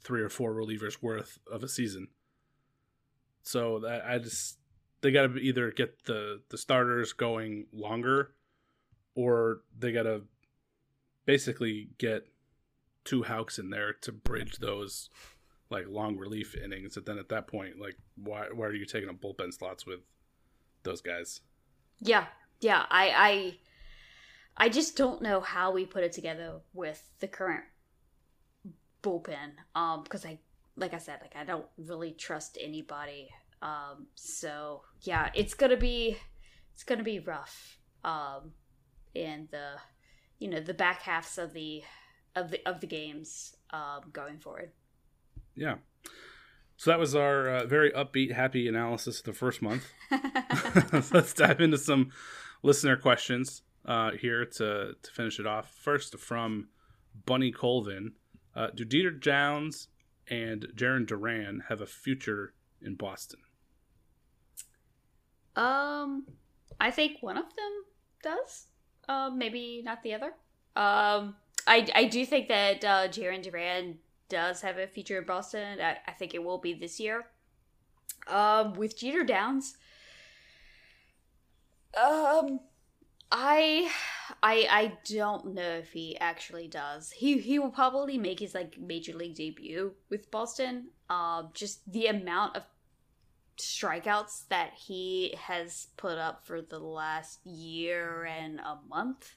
three or four relievers worth of a season. So that I just they got to either get the the starters going longer, or they got to basically get two Houcks in there to bridge those like long relief innings. And then at that point, like why why are you taking up bullpen slots with those guys?
Yeah, yeah. I I I just don't know how we put it together with the current bullpen. Um, because I like I said, like I don't really trust anybody. Um, so yeah, it's gonna be it's gonna be rough. Um, in the you know the back halves of the of the of the games um going forward
yeah. So that was our uh, very upbeat, happy analysis of the first month. Let's dive into some listener questions uh, here to, to finish it off. First, from Bunny Colvin uh, Do Jeter Downs and Jarren Duran have a future in Boston?
Um, I think one of them does. Uh, maybe not the other. Um, I I do think that uh, Jarren Duran does have a future in Boston. I, I think it will be this year. Um, with Jeter Downs, um, I, I, I don't know if he actually does. He he will probably make his like major league debut with Boston. Um, just the amount of strikeouts that he has put up for the last year and a month,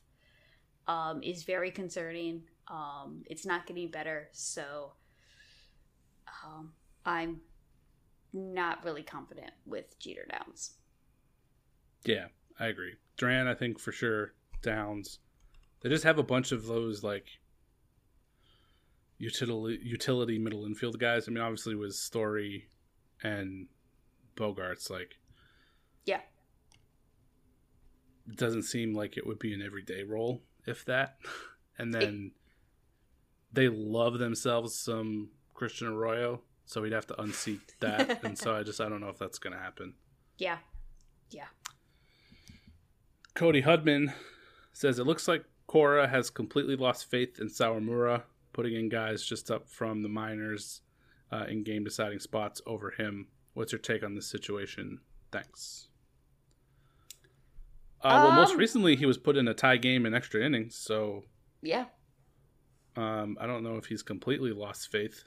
um, is very concerning. Um, it's not getting better, so, um, I'm not really confident with Jeter Downs.
Yeah, I agree. Duran, I think for sure. Downs. They just have a bunch of those like utility utility middle infield guys. I mean, obviously with Story and Bogaerts, like
Yeah.
it doesn't seem like it would be an everyday role, if that. And then they love themselves some Christian Arroyo, so we'd have to unseat that. and so I just I don't know if that's gonna happen.
Yeah. Yeah.
Cody Hudman says it looks like Cora has completely lost faith in Sawamura, putting in guys just up from the minors uh, in game deciding spots over him. What's your take on this situation? Thanks. Uh, well, most
Um,
recently he was put in a tie game in extra innings, so
Yeah.
um, I don't know if he's completely lost faith.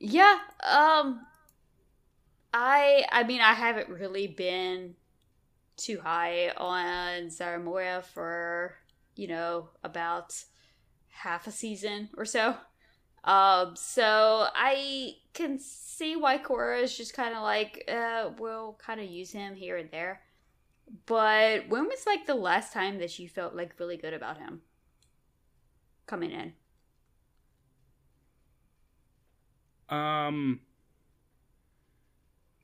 Yeah. Um I I mean I haven't really been too high on Sawamura for, you know, about half a season or so. Um so I can see why Cora is just kind of like uh we'll kind of use him here and there. But when was like the last time that you felt like really good about him coming in?
Um.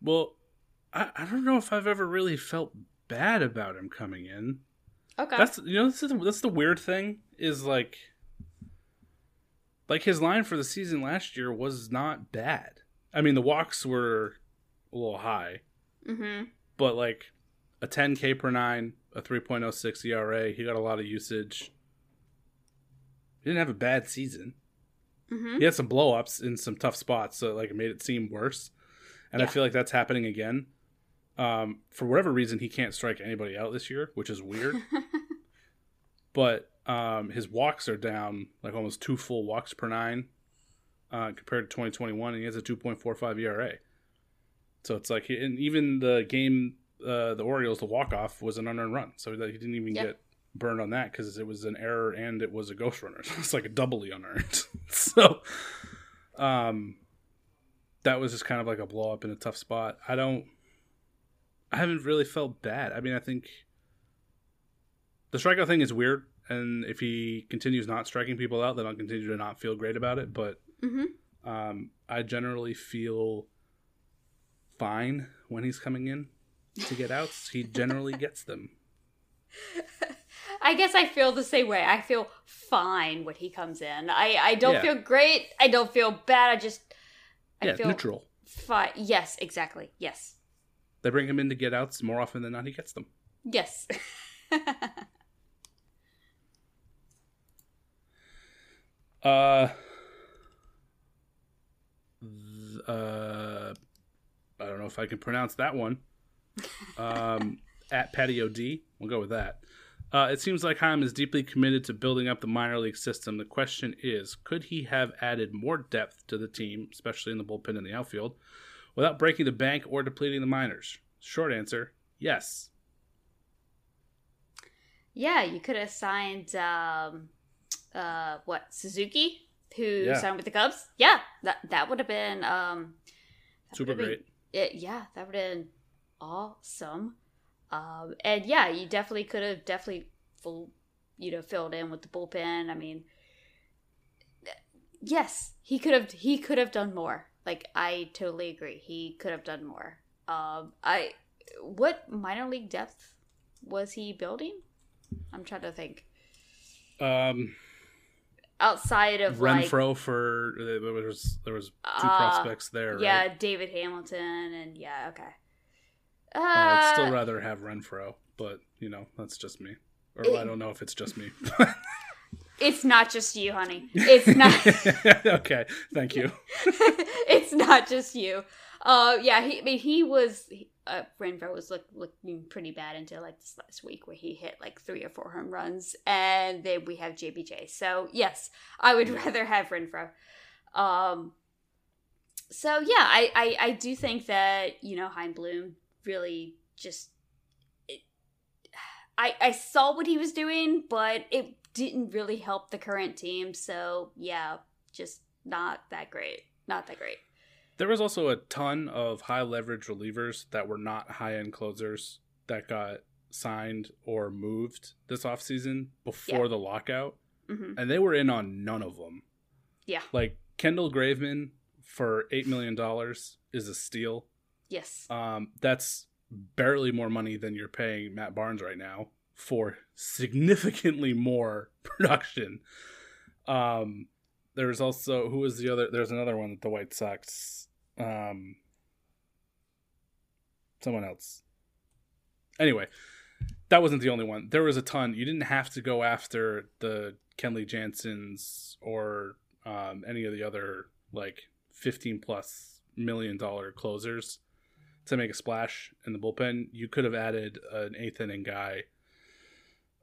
Well, I, I don't know if I've ever really felt bad about him coming in.
Okay.
That's you know that's the, that's the weird thing is like like his line for the season last year was not bad. I mean the walks were a little high,
mhm.
but like a 10k per 9, a 3.06 ERA, he got a lot of usage. He didn't have a bad season.
Mhm.
He had some blow ups in some tough spots, so like it made it seem worse. And I feel like that's happening again. Um, for whatever reason, he can't strike anybody out this year, which is weird. but um, his walks are down like almost two full walks per nine uh, compared to 2021, and he has a 2.45 ERA. So it's like, and even the game, uh, the Orioles, the walk off was an unearned run, so that he didn't even
Yeah.
get burned on that because it was an error and it was a ghost runner. So it's like a doubly unearned. so, um, that was just kind of like a blow up in a tough spot. I don't, I haven't really felt bad. I mean, I think the strikeout thing is weird, and if he continues not striking people out, then I'll continue to not feel great about it. But
Mhm.
um, I generally feel fine when he's coming in to get outs. he generally gets them.
I guess I feel the same way. I feel fine when he comes in. I, I don't
Yeah.
feel great. I don't feel bad. I just I
yeah,
feel
neutral.
fine. Yes, exactly. Yes.
They bring him in to get outs more often than not. He gets them.
Yes.
Uh, th- uh, I don't know if I can pronounce that one. Um, at Patio D, we'll go with that. Uh, it seems like Chaim is deeply committed to building up the minor league system. The question is, could he have added more depth to the team, especially in the bullpen and the outfield, without breaking the bank or depleting the minors? Short answer: yes.
yeah, you could have signed um uh what, Suzuki, who
Yeah.
signed with the Cubs? Yeah, that that would have been um
Super
would've been-
great.
it, yeah, that would have been awesome. Um, and yeah, you definitely could have definitely full, you know, filled in with the bullpen. I mean, yes, he could have he could have done more. Like I totally agree, he could have done more. Um, I what minor league depth was he building? I'm trying to think.
Um,
Outside of like
Renfroe for there was there was two
Uh,
prospects there.
yeah,
right?
David Hamilton, and yeah, okay. Uh,
I'd still rather have Renfroe, but you know that's just me. Or
It-
I don't know if it's just me.
It's not just you, honey. It's not.
okay, thank you.
it's not just you. Uh, yeah, he, I mean, he was. Uh, Renfroe was look, looking pretty bad until like this last week, where he hit like three or four home runs, and then we have JBJ. So yes, I would rather have Renfroe. Um. So yeah, I I, I do think that you know Chaim Bloom really just. It, I I saw what he was doing, but it didn't really help the current team. So yeah, just not that great. Not that great.
There was also a ton of high leverage relievers that were not high end closers that got signed or moved this offseason before
Yeah.
the lockout.
Mhm.
And they were in on none of them.
Yeah.
Like Kendall Graveman for $8 million is a steal.
Yes.
Um, that's barely more money than you're paying Matt Barnes right now for significantly more production. Um, there's also who was the other? There's another one that the White Sox. Um, someone else. Anyway, that wasn't the only one. There was a ton. You didn't have to go after the Kenley Jansens or um, any of the other like 15 plus million dollar closers to make a splash in the bullpen. You could have added an eighth inning guy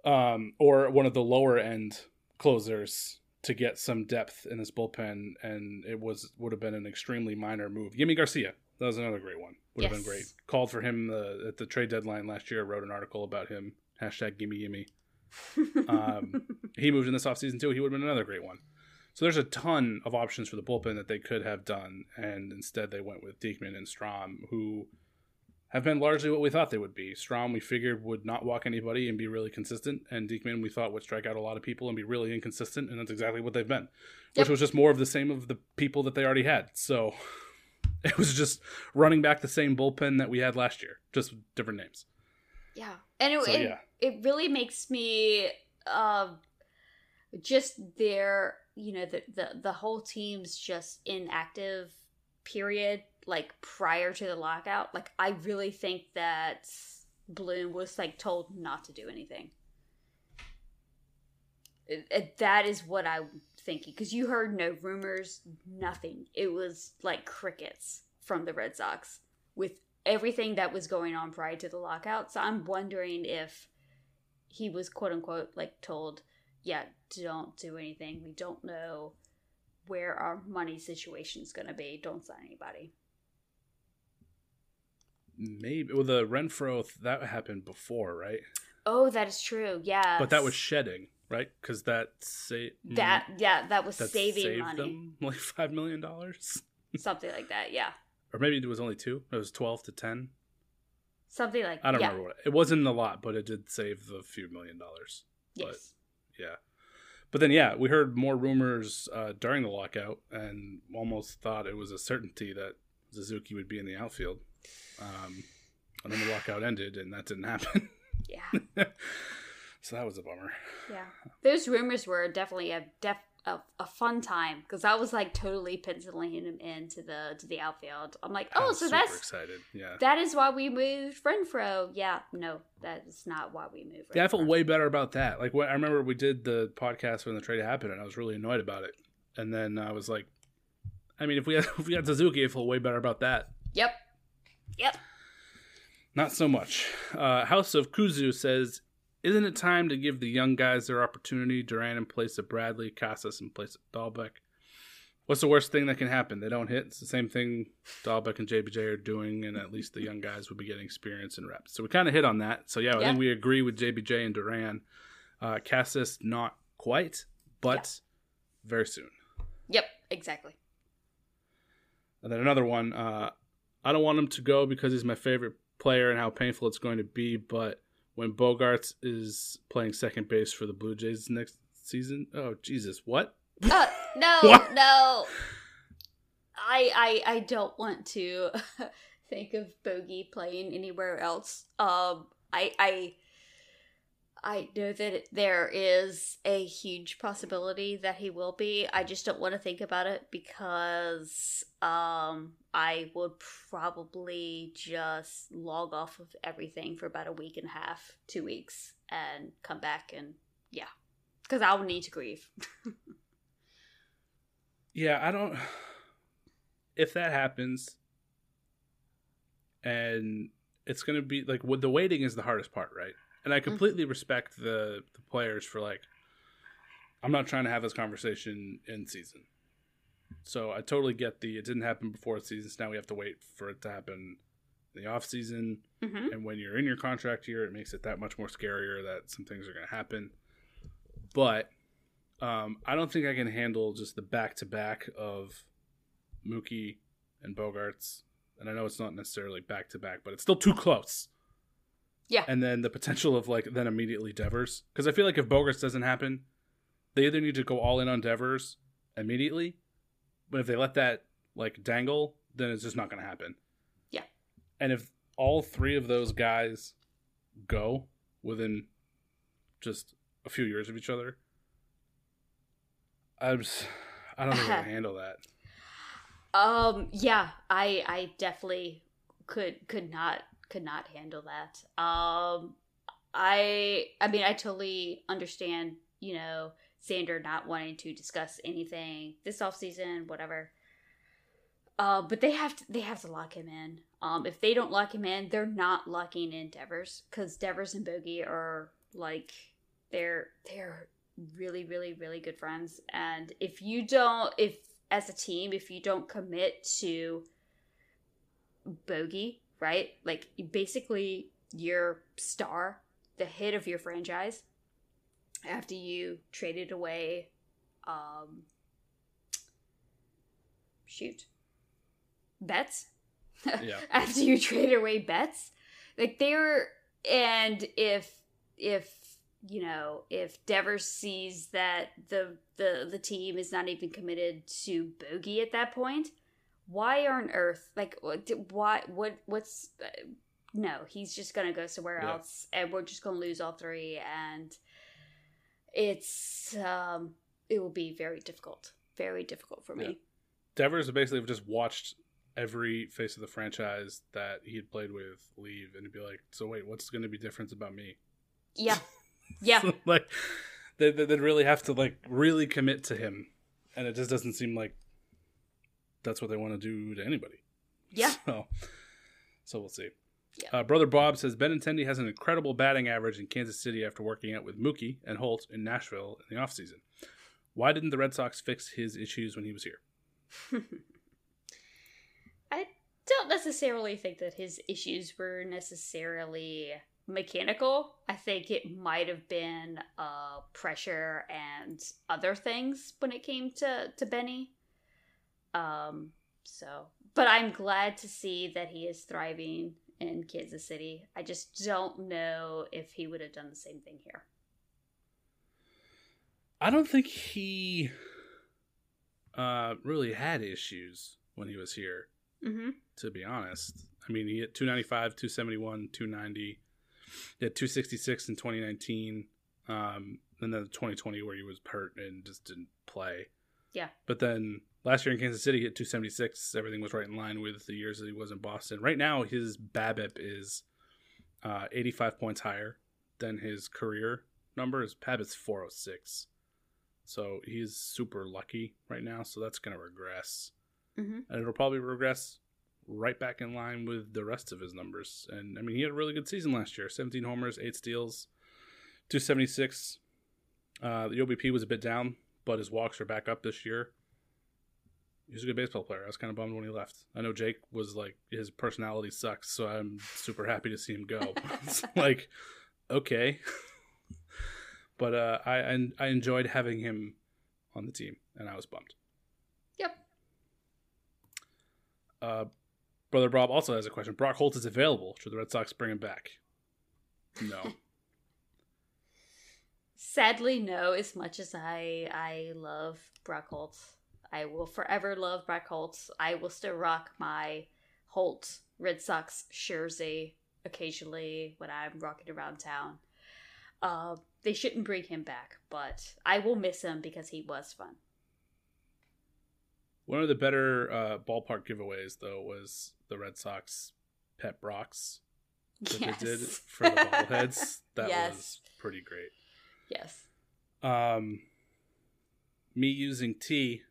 um, or one of the lower end closers to get some depth in this bullpen, and it was would have been an extremely minor move. Yimi Garcia, that was another great one. Would have been great. Called for him uh, at the trade deadline last year. Wrote an article about him. Hashtag Gimme Gimme. Um, he moved in this offseason too. He would have been another great one. So there's a ton of options for the bullpen that they could have done, and instead they went with Diekman and Strahm, who have been largely what we thought they would be. Strahm, we figured, would not walk anybody and be really consistent, and Diekman, we thought, would strike out a lot of people and be really inconsistent, and that's exactly what they've been, which was just more of the same of the people that they already had. So it was just running back the same bullpen that we had last year, just different names.
Yeah, and it
So,
it,
yeah.
it really makes me um just their you know the the the whole team's just inactive period like prior to the lockout. Like I really think that Bloom was like told not to do anything. It- it- that is what I'm thinking because you heard no rumors, nothing. It was like crickets from the Red Sox with everything that was going on prior to the lockout. So I'm wondering if he was quote unquote like told, yeah, don't do anything. We don't know where our money situation is going to be. Don't sign anybody.
Maybe well, the Renfroe that happened before, right?
Oh, that is true. Yeah.
But that was shedding, right? Because that sa- mm,
that yeah, that was
that
saving
saved
money.
them like five million dollars,
Something like that. Yeah.
or maybe it was only two. It was twelve to ten.
Something like that.
I don't
yeah.
remember what it wasn't a lot, but it did save a few million dollars.
Yes.
Yeah, but then yeah, we heard more rumors uh, during the lockout, and almost thought it was a certainty that Suzuki would be in the outfield. Um, and then the lockout ended, and that didn't happen.
Yeah.
so that was a bummer.
Yeah. Those rumors were definitely a def a, a fun time because I was like totally penciling him into the to the outfield. I'm like, oh, so that's
excited. Yeah.
that is why we moved Renfroe. Yeah, no, that is not why we moved.
Yeah, I felt way better about that. Like when, I remember we did the podcast when the trade happened, and I was really annoyed about it. And then I was like, I mean, if we had, if we had Suzuki, I feel way better about that.
Yep. Yep.
Not so much. Uh, House of Kuzu says, "Isn't it time to give the young guys their opportunity? Duran in place of Bradley, Casas in place of Dalbec. What's the worst thing that can happen? They don't hit. It's the same thing Dalbec and JBJ are doing, and at least the young guys would be getting experience and reps. So we kind of hit on that. So yeah, I think we agree with JBJ and Duran. Uh, Casas not quite, but very soon.
Yep. Exactly.
And then another one. Uh, I don't want him to go because he's my favorite player and how painful it's going to be. But when Bogaerts is playing second base for the Blue Jays next season, oh Jesus, what?
Uh, no,
What?
no. I I I don't want to think of Bogey playing anywhere else. Um, I I I know that there is a huge possibility that he will be. I just don't want to think about it because um I would probably just log off of everything for about a week and a half, two weeks, and come back and yeah, because I'll need to grieve.
Yeah, I don't. If that happens, and it's gonna be like the waiting is the hardest part, right? And I completely respect the the players for like, I'm not trying to have this conversation in season. So I totally get the it didn't happen before the season, so now we have to wait for it to happen in the off season.
Mhm.
And when you're in your contract year, it makes it that much more scarier that some things are going to happen. But um, I don't think I can handle just the back to back of Mookie and Bogaerts. And I know it's not necessarily back to back, but it's still too close.
Yeah.
And then the potential of like then immediately Devers. Because I feel like if Bogaerts doesn't happen, they either need to go all in on Devers immediately, but if they let that like dangle, then it's just not going to happen.
Yeah.
And if all three of those guys go within just a few years of each other, I'm just, I don't think I can handle that.
Um yeah, I I definitely could could not could not handle that. Um I I mean I totally understand, you know, Xander not wanting to discuss anything this off season, whatever. Uh, but they have to they have to lock him in. Um, if they don't lock him in, they're not locking in Devers because Devers and Bogey are like they're they're really really really good friends. And if you don't, if as a team, if you don't commit to Bogey, right, like basically your star, the hit of your franchise, after you traded away, um, shoot, Betts?
Yeah.
after you traded away Betts? Like they're and if if you know if devers sees that the the the team is not even committed to bogey at that point why on earth like what why what what's uh, no he's just gonna go somewhere
Yeah.
else and we're just gonna lose all three and it's um it will be very difficult very difficult for me
Yeah. Devers basically just watched every face of the franchise that he had played with leave and he'd be like, so wait, what's going to be different about me?
yeah yeah
like, they- they'd really have to like really commit to him. And it just doesn't seem like that's what they want to do to anybody.
yeah
So, so we'll see.
Yeah.
Uh, Brother Bob says Benintendi has an incredible batting average in Kansas City after working out with Mookie and Holt in Nashville in the offseason. Why didn't the Red Sox fix his issues when he was here?
I don't necessarily think that his issues were necessarily mechanical. I think it might have been uh, pressure and other things when it came to to Benny. Um. So, but I'm glad to see that he is thriving in Kansas City. I just don't know if he would have done the same thing here.
I don't think he uh, really had issues when he was here,
Mm-hmm.
to be honest. I mean, he hit 295, 271, 290. He had 266 in 2019. Um, and then 2020 where he was hurt and just didn't play.
Yeah.
But then last year in Kansas City, he hit 276. Everything was right in line with the years that he was in Boston. Right now, his BABIP is uh, 85 points higher than his career number. His BABIP's 406. So he's super lucky right now. So that's going to regress.
Mm-hmm.
And it'll probably regress right back in line with the rest of his numbers. And I mean, he had a really good season last year 17 homers, 8 steals, 276. Uh, the OBP was a bit down, but his walks are back up this year. He's a good baseball player. I was kind of bummed when he left. I know Jake was like, his personality sucks, so I'm super happy to see him go. it's like, okay. but uh, I, I I enjoyed having him on the team, and I was bummed.
Yep.
Uh, Brother Bob also has a question. Brock Holt is available. Should the Red Sox bring him back? No.
Sadly, no. As much as I I love Brock Holt, I will forever love Brock Holt. I will still rock my Holt Red Sox jersey occasionally when I'm rocking around town. Uh, they shouldn't bring him back, but I will miss him because he was fun.
One of the better uh, ballpark giveaways, though, was the Red Sox pet Brocks that
Yes.
they did for the bobbleheads. That
Yes.
was pretty great.
Yes.
Um, me using T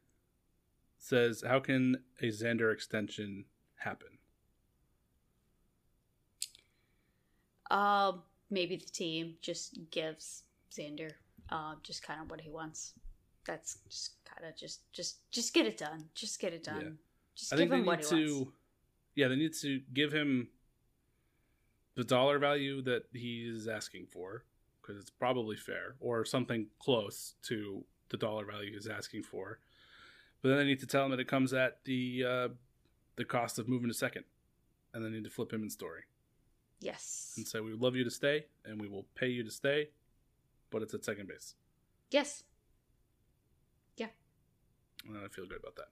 says, "How can a Xander extension happen?"
Um, maybe the team just gives Xander uh, just kind of what he wants. That's just kind of just just just get it done. Just get it done.
Yeah.
Just
I
give
think they
him what
need
he
to.
wants.
Yeah, they need to give him the dollar value that he's asking for because it's probably fair, or something close to the dollar value he's asking for. But then they need to tell him that it comes at the uh, the cost of moving to second, and they need to flip him in Story
Yes.
and say we would love you to stay and we will pay you to stay, but it's at second base.
Yes. Yeah.
And I feel good about that.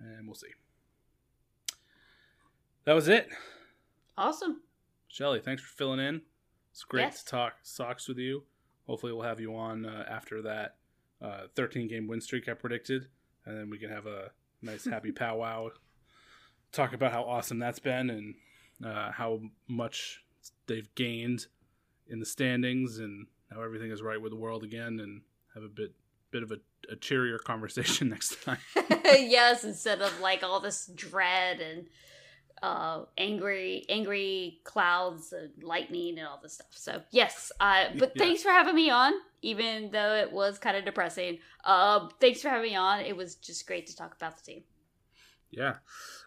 And we'll see. That was it.
Awesome.
Shelly, thanks for filling in. It's great
Yes.
to talk Sox with you. Hopefully, we'll have you on uh, after that uh, 13 game win streak I predicted, and then we can have a nice happy powwow. Talk about how awesome that's been and uh, how much they've gained in the standings and how everything is right with the world again, and have a bit bit of a, a cheerier conversation next time.
yes, instead of like all this dread and uh angry angry clouds and lightning and all this stuff. So yes, uh but
Yeah.
thanks for having me on, even though it was kind of depressing. Um thanks for having me on. It was just great to talk about the team.
Yeah.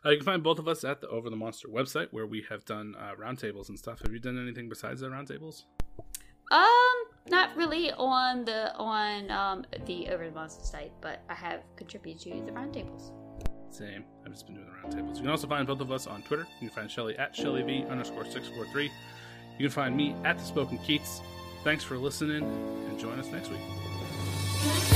Uh, you can find both of us at the Over the Monster website where we have done uh, roundtables and stuff. Have you done anything besides the roundtables?
Um, not really on the on um the Over the Monster site, but I have contributed to the roundtables.
Same. I've just been doing the roundtables. You can also find both of us on Twitter. You can find Shelly at ShellyV underscore 643. You can find me at The Spoken Keats. Thanks for listening and join us next week.